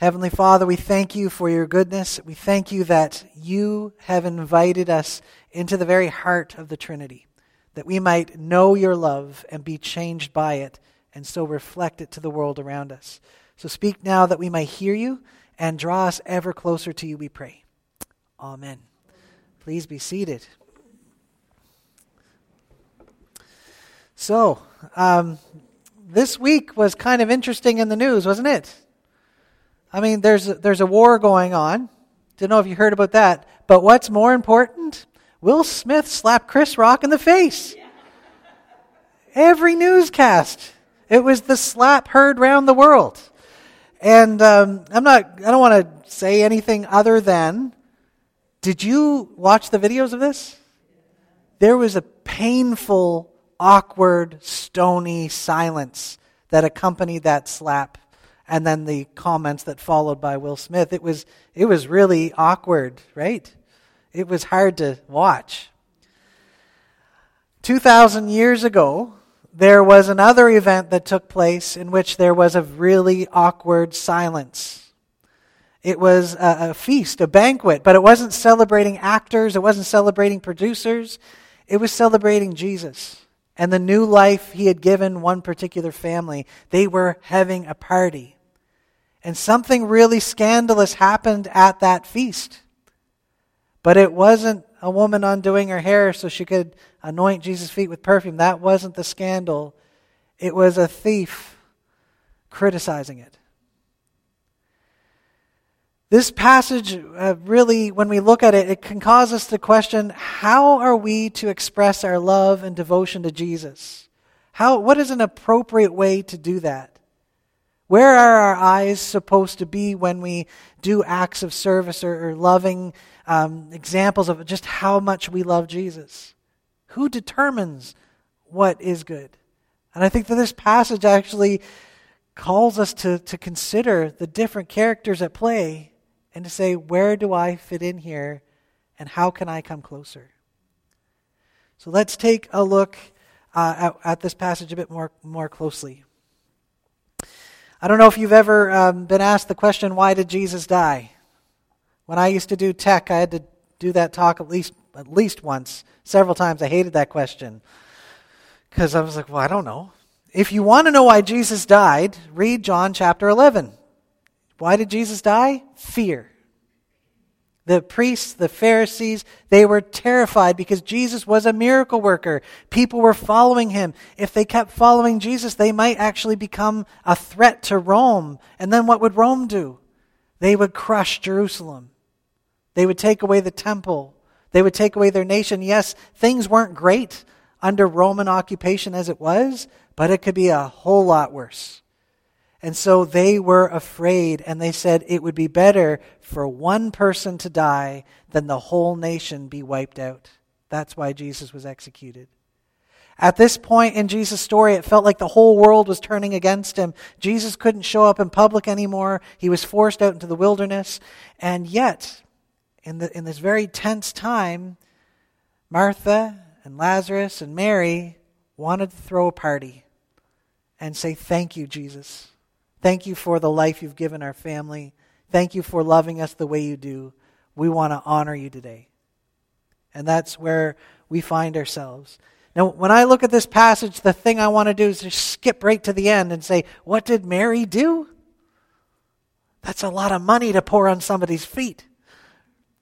Heavenly Father, we thank you for your goodness. We thank you that you have invited us into the very heart of the Trinity, that we might know your love and be changed by it, and so reflect it to the world around us. So speak now that we might hear you and draw us ever closer to you, we pray. Amen. Please be seated. So, um, this week was kind of interesting in the news, wasn't it? I mean, there's a, there's a war going on. Don't know if you heard about that. But what's more important? Will Smith slapped Chris Rock in the face. Every newscast. It was the slap heard round the world. And um, I'm not, I don't want to say anything other than, did you watch the videos of this? There was a painful, awkward, stony silence that accompanied that slap and then the comments that followed by Will Smith. It was, it was really awkward, right? It was hard to watch. 2,000 years ago, there was another event that took place in which there was a really awkward silence. It was a, a, feast, a banquet, but it wasn't celebrating actors, it wasn't celebrating producers, it was celebrating Jesus and the new life he had given one particular family. They were having a party. And something really scandalous happened at that feast. But it wasn't a woman undoing her hair so she could anoint Jesus' feet with perfume. That wasn't the scandal. It was a thief criticizing it. This passage uh, really, when we look at it, it can cause us to question how are we to express our love and devotion to Jesus? How, what is an appropriate way to do that? Where are our eyes supposed to be when we do acts of service or, or loving um, examples of just how much we love Jesus? Who determines what is good? And I think that this passage actually calls us to, to consider the different characters at play and to say, where do I fit in here and how can I come closer? So let's take a look uh, at, at this passage a bit more, more closely. I don't know if you've ever um, been asked the question, why did Jesus die? When I used to do tech, I had to do that talk at least at least once, several times. I hated that question because I was like, well, I don't know. If you want to know why Jesus died, read John chapter 11. Why did Jesus die? Fear. The priests, the Pharisees, they were terrified because Jesus was a miracle worker. People were following him. If they kept following Jesus, they might actually become a threat to Rome. And then what would Rome do? They would crush Jerusalem. They would take away the temple. They would take away their nation. Yes, things weren't great under Roman occupation as it was, but it could be a whole lot worse. And so they were afraid, and they said it would be better for one person to die than the whole nation be wiped out. That's why Jesus was executed. At this point in Jesus' story, it felt like the whole world was turning against him. Jesus couldn't show up in public anymore. He was forced out into the wilderness. And yet, in, the, in this very tense time, Martha and Lazarus and Mary wanted to throw a party and say, Thank you, Jesus. Thank you for the life you've given our family. Thank you for loving us the way you do. We want to honor you today. And that's where we find ourselves. Now, when I look at this passage, the thing I want to do is just skip right to the end and say, What did Mary do? That's a lot of money to pour on somebody's feet.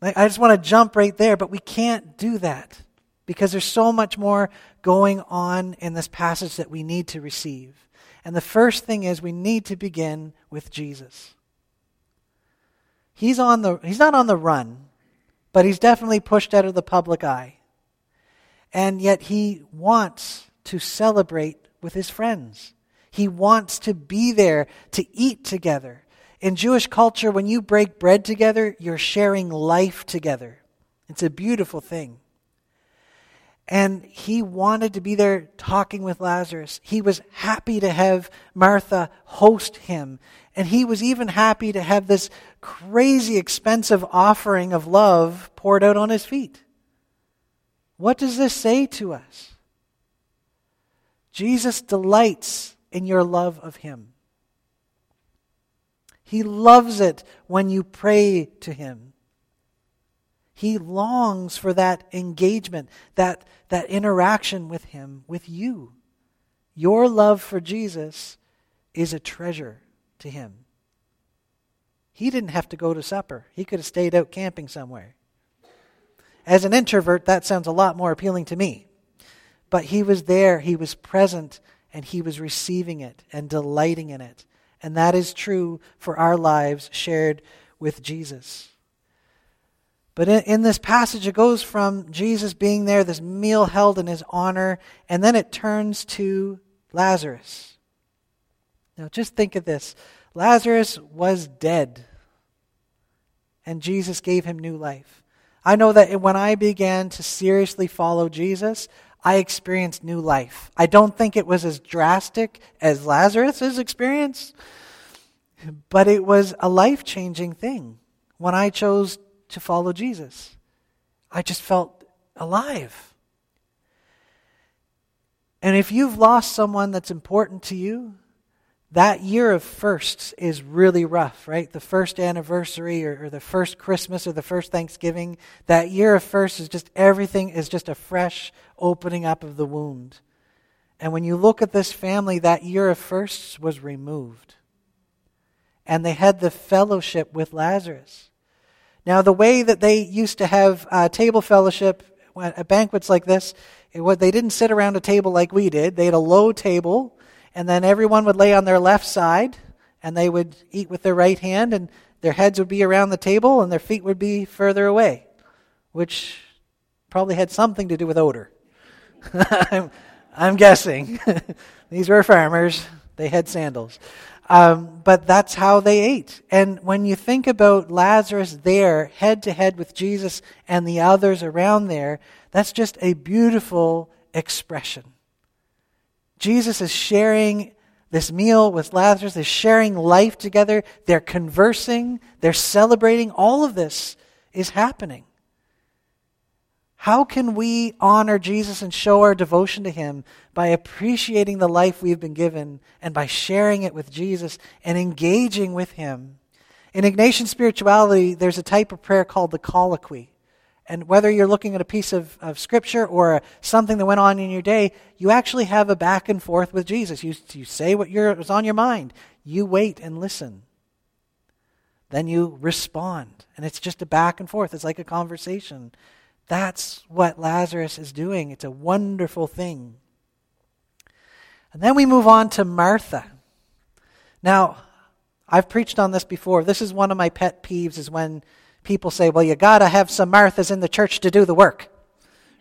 I just want to jump right there, but we can't do that because there's so much more going on in this passage that we need to receive. And the first thing is we need to begin with Jesus. He's, on the, he's not on the run, but he's definitely pushed out of the public eye. And yet he wants to celebrate with his friends. He wants to be there to eat together. In Jewish culture, when you break bread together, you're sharing life together. It's a beautiful thing. And he wanted to be there talking with Lazarus. He was happy to have Martha host him. And he was even happy to have this crazy expensive offering of love poured out on his feet. What does this say to us? Jesus delights in your love of him. He loves it when you pray to Him. He longs for that engagement, that, that interaction with Him, with you. Your love for Jesus is a treasure to Him. He didn't have to go to supper, He could have stayed out camping somewhere. As an introvert, that sounds a lot more appealing to me. But He was there, He was present, and He was receiving it and delighting in it. And that is true for our lives shared with Jesus. But in, in, this passage, it goes from Jesus being there, this meal held in his honor, and then it turns to Lazarus. Now, just think of this Lazarus was dead, and Jesus gave him new life. I know that when I began to seriously follow Jesus, I experienced new life. I don't think it was as drastic as Lazarus's experience, but it was a life changing thing when I chose to follow Jesus. I just felt alive. And if you've lost someone that's important to you, that year of firsts is really rough, right? The first anniversary or, or, the first Christmas or the first Thanksgiving, that year of firsts is just everything is just a fresh opening up of the wound. And when you look at this family, that year of firsts was removed. And they had the fellowship with Lazarus. Now, the way that they used to have uh, table fellowship at banquets like this, was, they didn't sit around a table like we did. They had a low table, and then everyone would lay on their left side, and they would eat with their right hand, and their heads would be around the table, and their feet would be further away, which probably had something to do with odor. I'm, I'm guessing. These were farmers, they had sandals. Um, but that's how they ate. And when you think about Lazarus there, head to head with Jesus and the others around there, that's just a beautiful expression. Jesus is sharing this meal with Lazarus. They're sharing life together. They're conversing. They're celebrating. All of this is happening. How can we honor Jesus and show our devotion to him by appreciating the life we've been given and by sharing it with Jesus and engaging with him? In Ignatian spirituality, there's a type of prayer called the colloquy. And whether you're looking at a piece of, of scripture or something that went on in your day, you actually have a back and forth with Jesus. You, you say what was on your mind, you wait and listen. Then you respond. And it's just a back and forth, it's like a conversation. That's what Lazarus is doing. It's a wonderful thing. And then we move on to Martha. Now, I've preached on this before. This is one of my pet peeves is when people say, well, you got to have some Marthas in the church to do the work.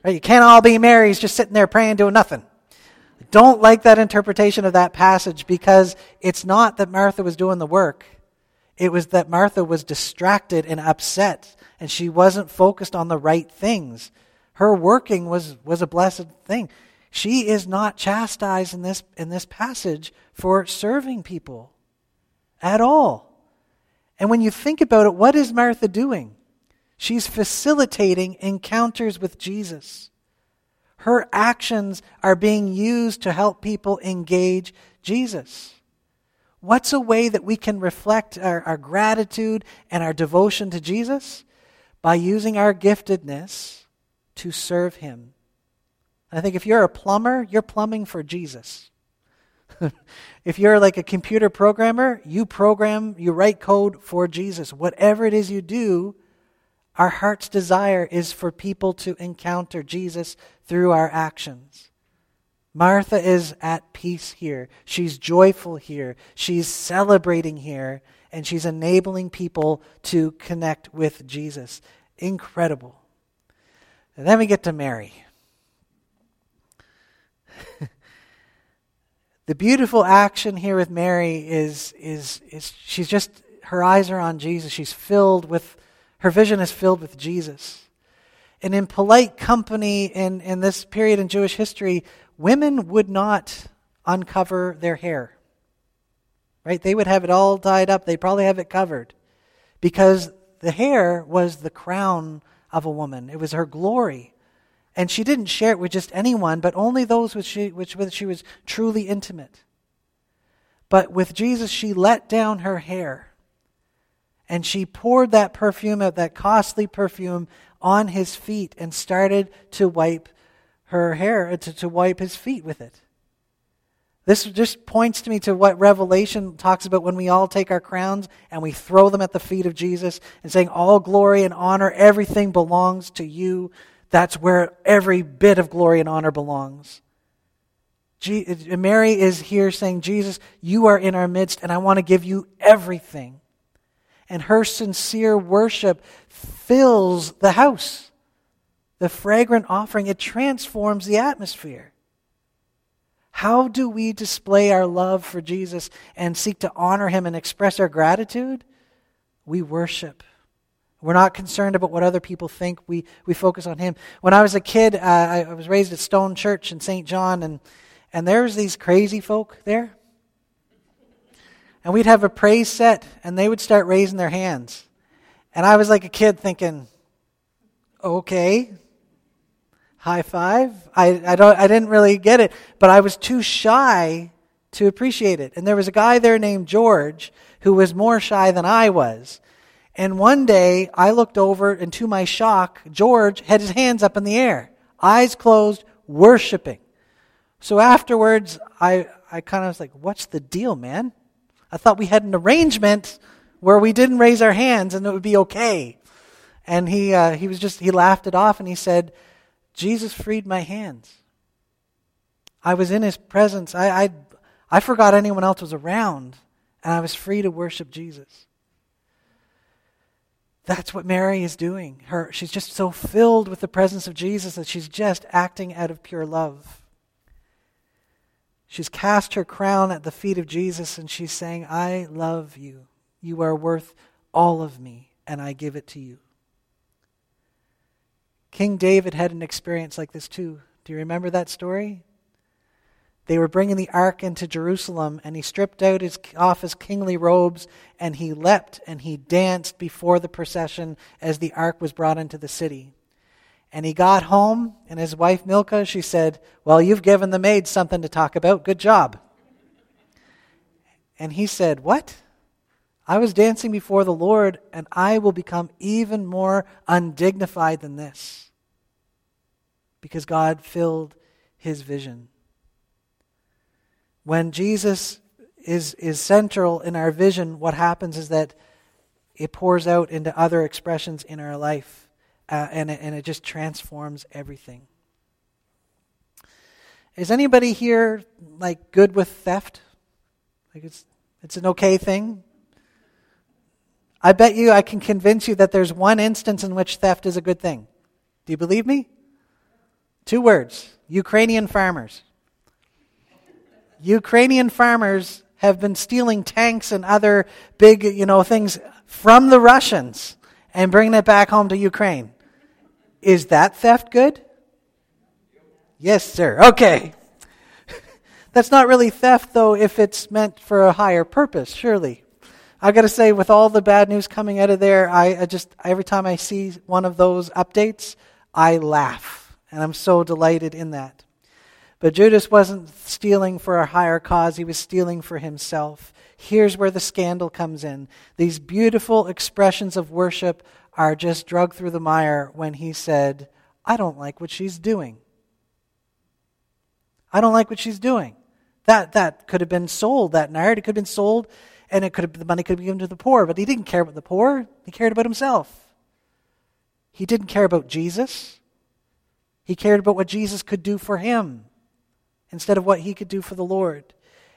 Right? You can't all be Marys just sitting there praying, doing nothing. I don't like that interpretation of that passage because it's not that Martha was doing the work. It was that Martha was distracted and upset and she wasn't focused on the right things. Her working was, was a blessed thing. She is not chastised in this, in this passage for serving people at all. And when you think about it, what is Martha doing? She's facilitating encounters with Jesus. Her actions are being used to help people engage Jesus. What's a way that we can reflect our, our gratitude and our devotion to Jesus? By using our giftedness to serve Him. I think if you're a plumber, you're plumbing for Jesus. if you're like a computer programmer, you program, you write code for Jesus. Whatever it is you do, our heart's desire is for people to encounter Jesus through our actions. Martha is at peace here. She's joyful here. She's celebrating here. And she's enabling people to connect with Jesus. Incredible. And then we get to Mary. the beautiful action here with Mary is, is, is she's just, her eyes are on Jesus. She's filled with, her vision is filled with Jesus. And in polite company in, in this period in Jewish history, women would not uncover their hair. Right? They would have it all tied up. They'd probably have it covered because the hair was the crown of a woman, it was her glory. And she didn't share it with just anyone, but only those with, she, which, with she was truly intimate. But with Jesus, she let down her hair. And she poured that perfume that costly perfume, on his feet and started to wipe her hair, to, to wipe his feet with it. This just points to me to what Revelation talks about when we all take our crowns and we throw them at the feet of Jesus and saying, All glory and honor, everything belongs to you. That's where every bit of glory and honor belongs. Mary is here saying, Jesus, you are in our midst, and I want to give you everything. And her sincere worship fills the house. The fragrant offering, it transforms the atmosphere. How do we display our love for Jesus and seek to honor him and express our gratitude? We worship. We're not concerned about what other people think. We, we focus on him. When I was a kid, uh, I, I was raised at Stone Church in St. John, and, and there's these crazy folk there. And we'd have a praise set, and they would start raising their hands. And I was like a kid thinking, okay, high five. I, I, don't, I didn't really get it, but I was too shy to appreciate it. And there was a guy there named George who was more shy than I was. And one day I looked over, and to my shock, George had his hands up in the air, eyes closed, worshiping. So afterwards, I, I kind of was like, What's the deal, man? I thought we had an arrangement where we didn't raise our hands and it would be okay. And he, uh, he was just, he laughed it off and he said, Jesus freed my hands. I was in his presence. I, I, I forgot anyone else was around, and I was free to worship Jesus. That's what Mary is doing. Her, she's just so filled with the presence of Jesus that she's just acting out of pure love. She's cast her crown at the feet of Jesus and she's saying, I love you. You are worth all of me, and I give it to you. King David had an experience like this too. Do you remember that story? They were bringing the ark into Jerusalem, and he stripped out his, off his kingly robes, and he leapt and he danced before the procession as the ark was brought into the city. And he got home, and his wife Milcah, she said, Well, you've given the maid something to talk about. Good job. And he said, What? I was dancing before the Lord, and I will become even more undignified than this. Because God filled his vision. When Jesus is, is central in our vision, what happens is that it pours out into other expressions in our life, uh, and, it, and it just transforms everything. Is anybody here like good with theft? Like it's it's an okay thing? I bet you I can convince you that there's one instance in which theft is a good thing. Do you believe me? Two words Ukrainian farmers. Ukrainian farmers have been stealing tanks and other big, you know, things from the Russians and bringing it back home to Ukraine. Is that theft good? Yes, sir. Okay. That's not really theft, though, if it's meant for a higher purpose, surely. I got to say, with all the bad news coming out of there, I, I, just every time I see one of those updates, I laugh, and I'm so delighted in that. But Judas wasn't stealing for a higher cause; he was stealing for himself. Here's where the scandal comes in. These beautiful expressions of worship are just drugged through the mire when he said, "I don't like what she's doing." I don't like what she's doing. That that could have been sold. That nard it could have been sold and it could have, the money could have been given to the poor. But he didn't care about the poor, he cared about himself. He didn't care about Jesus. He cared about what Jesus could do for him instead of what he could do for the Lord.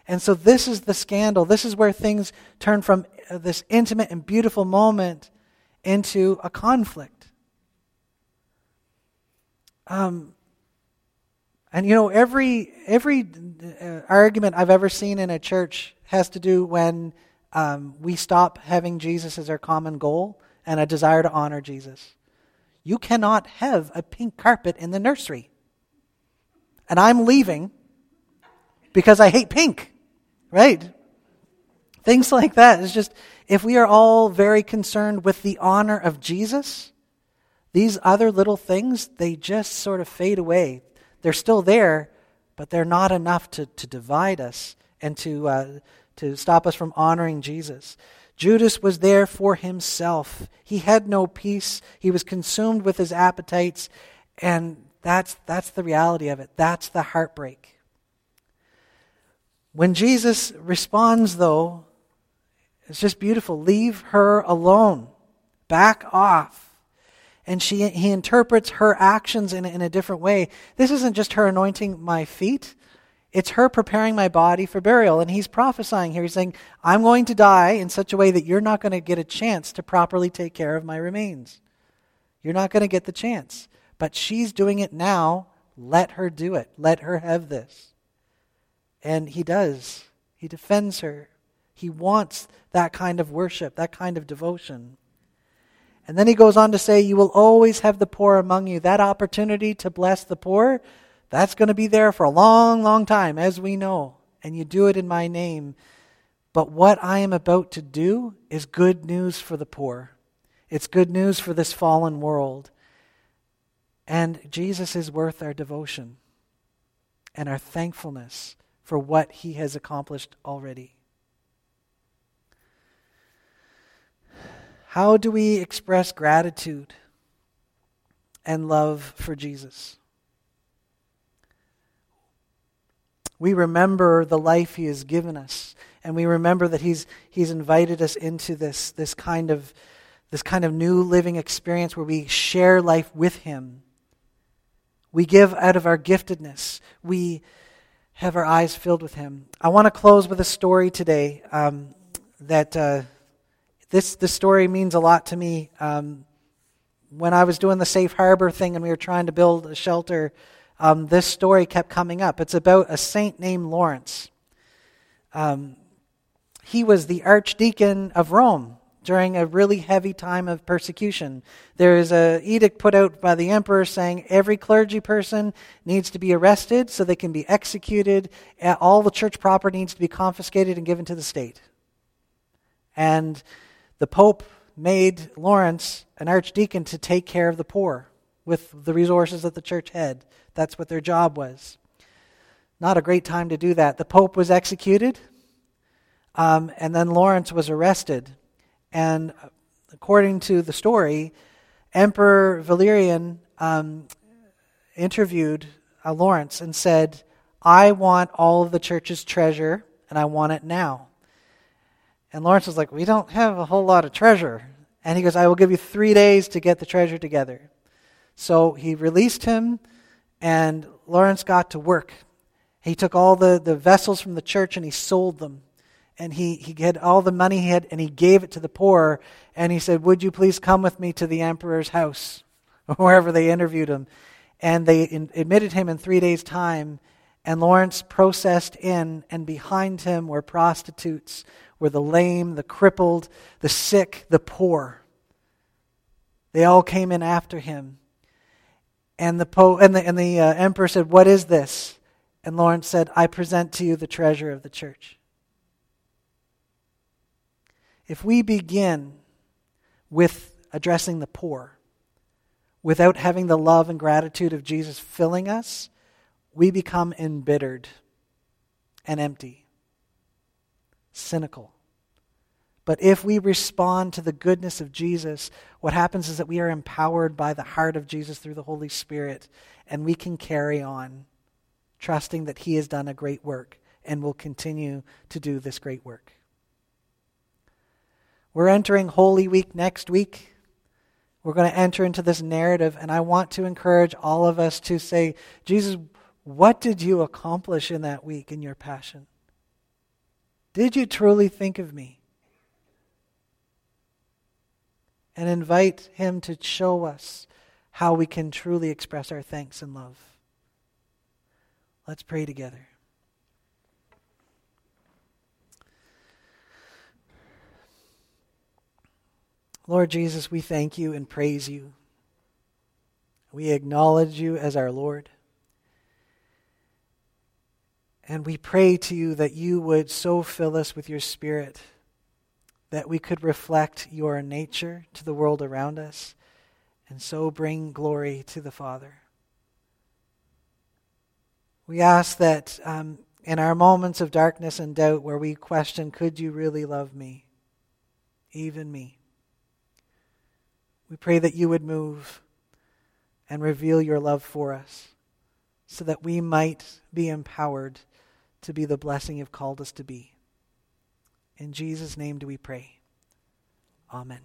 And so this is the scandal. This is where things turn from uh, this intimate and beautiful moment into a conflict. Um, and you know, every every uh, argument I've ever seen in a church has to do when um, we stop having Jesus as our common goal and a desire to honor Jesus. You cannot have a pink carpet in the nursery. And I'm leaving because I hate pink, right? Things like that. It's just, if we are all very concerned with the honor of Jesus, these other little things, they just sort of fade away. They're still there, but they're not enough to, to divide us and to, uh, to stop us from honoring Jesus. Judas was there for himself. He had no peace. He was consumed with his appetites. And that's, that's the reality of it. That's the heartbreak. When Jesus responds, though, it's just beautiful. Leave her alone. Back off. And she, he interprets her actions in, in a different way. This isn't just her anointing my feet, it's her preparing my body for burial. And he's prophesying here. He's saying, I'm going to die in such a way that you're not going to get a chance to properly take care of my remains. You're not going to get the chance. But she's doing it now. Let her do it. Let her have this. And he does. He defends her. He wants that kind of worship, that kind of devotion. And then he goes on to say, You will always have the poor among you. That opportunity to bless the poor, that's going to be there for a long, long time, as we know. And you do it in my name. But what I am about to do is good news for the poor. It's good news for this fallen world. And Jesus is worth our devotion and our thankfulness for what he has accomplished already. How do we express gratitude and love for Jesus? We remember the life he has given us, and we remember that he's, he's invited us into this, this, kind of, this kind of new living experience where we share life with him. We give out of our giftedness. We have our eyes filled with him. I want to close with a story today um, that. Uh, this, this story means a lot to me. Um, when I was doing the safe harbor thing and we were trying to build a shelter, um, this story kept coming up. It's about a saint named Lawrence. Um, he was the archdeacon of Rome during a really heavy time of persecution. There is an edict put out by the emperor saying every clergy person needs to be arrested so they can be executed. All the church property needs to be confiscated and given to the state. And the Pope made Lawrence an archdeacon to take care of the poor with the resources that the church had. That's what their job was. Not a great time to do that. The Pope was executed, um, and then Lawrence was arrested. And according to the story, Emperor Valerian um, interviewed uh, Lawrence and said, I want all of the church's treasure, and I want it now. And Lawrence was like, We don't have a whole lot of treasure. And he goes, I will give you three days to get the treasure together. So he released him, and Lawrence got to work. He took all the, the vessels from the church and he sold them. And he, he had all the money he had and he gave it to the poor. And he said, Would you please come with me to the emperor's house? Wherever they interviewed him. And they in, admitted him in three days' time. And Lawrence processed in, and behind him were prostitutes were the lame, the crippled, the sick, the poor. They all came in after him. And the, po- and the, and the uh, emperor said, What is this? And Lawrence said, I present to you the treasure of the church. If we begin with addressing the poor without having the love and gratitude of Jesus filling us, we become embittered and empty cynical. But if we respond to the goodness of Jesus, what happens is that we are empowered by the heart of Jesus through the Holy Spirit, and we can carry on, trusting that He has done a great work and will continue to do this great work. We're entering Holy Week next week. We're going to enter into this narrative, and I want to encourage all of us to say, Jesus, what did you accomplish in that week in your passion? Did you truly think of me? And invite Him to show us how we can truly express our thanks and love. Let's pray together. Lord Jesus, we thank you and praise you. We acknowledge you as our Lord. And we pray to you that you would so fill us with your Spirit that we could reflect your nature to the world around us and so bring glory to the Father. We ask that um, in our moments of darkness and doubt where we question, could you really love me? even me. We pray that you would move and reveal your love for us so that we might be empowered to be the blessing you've called us to be. In Jesus' name do we pray. Amen.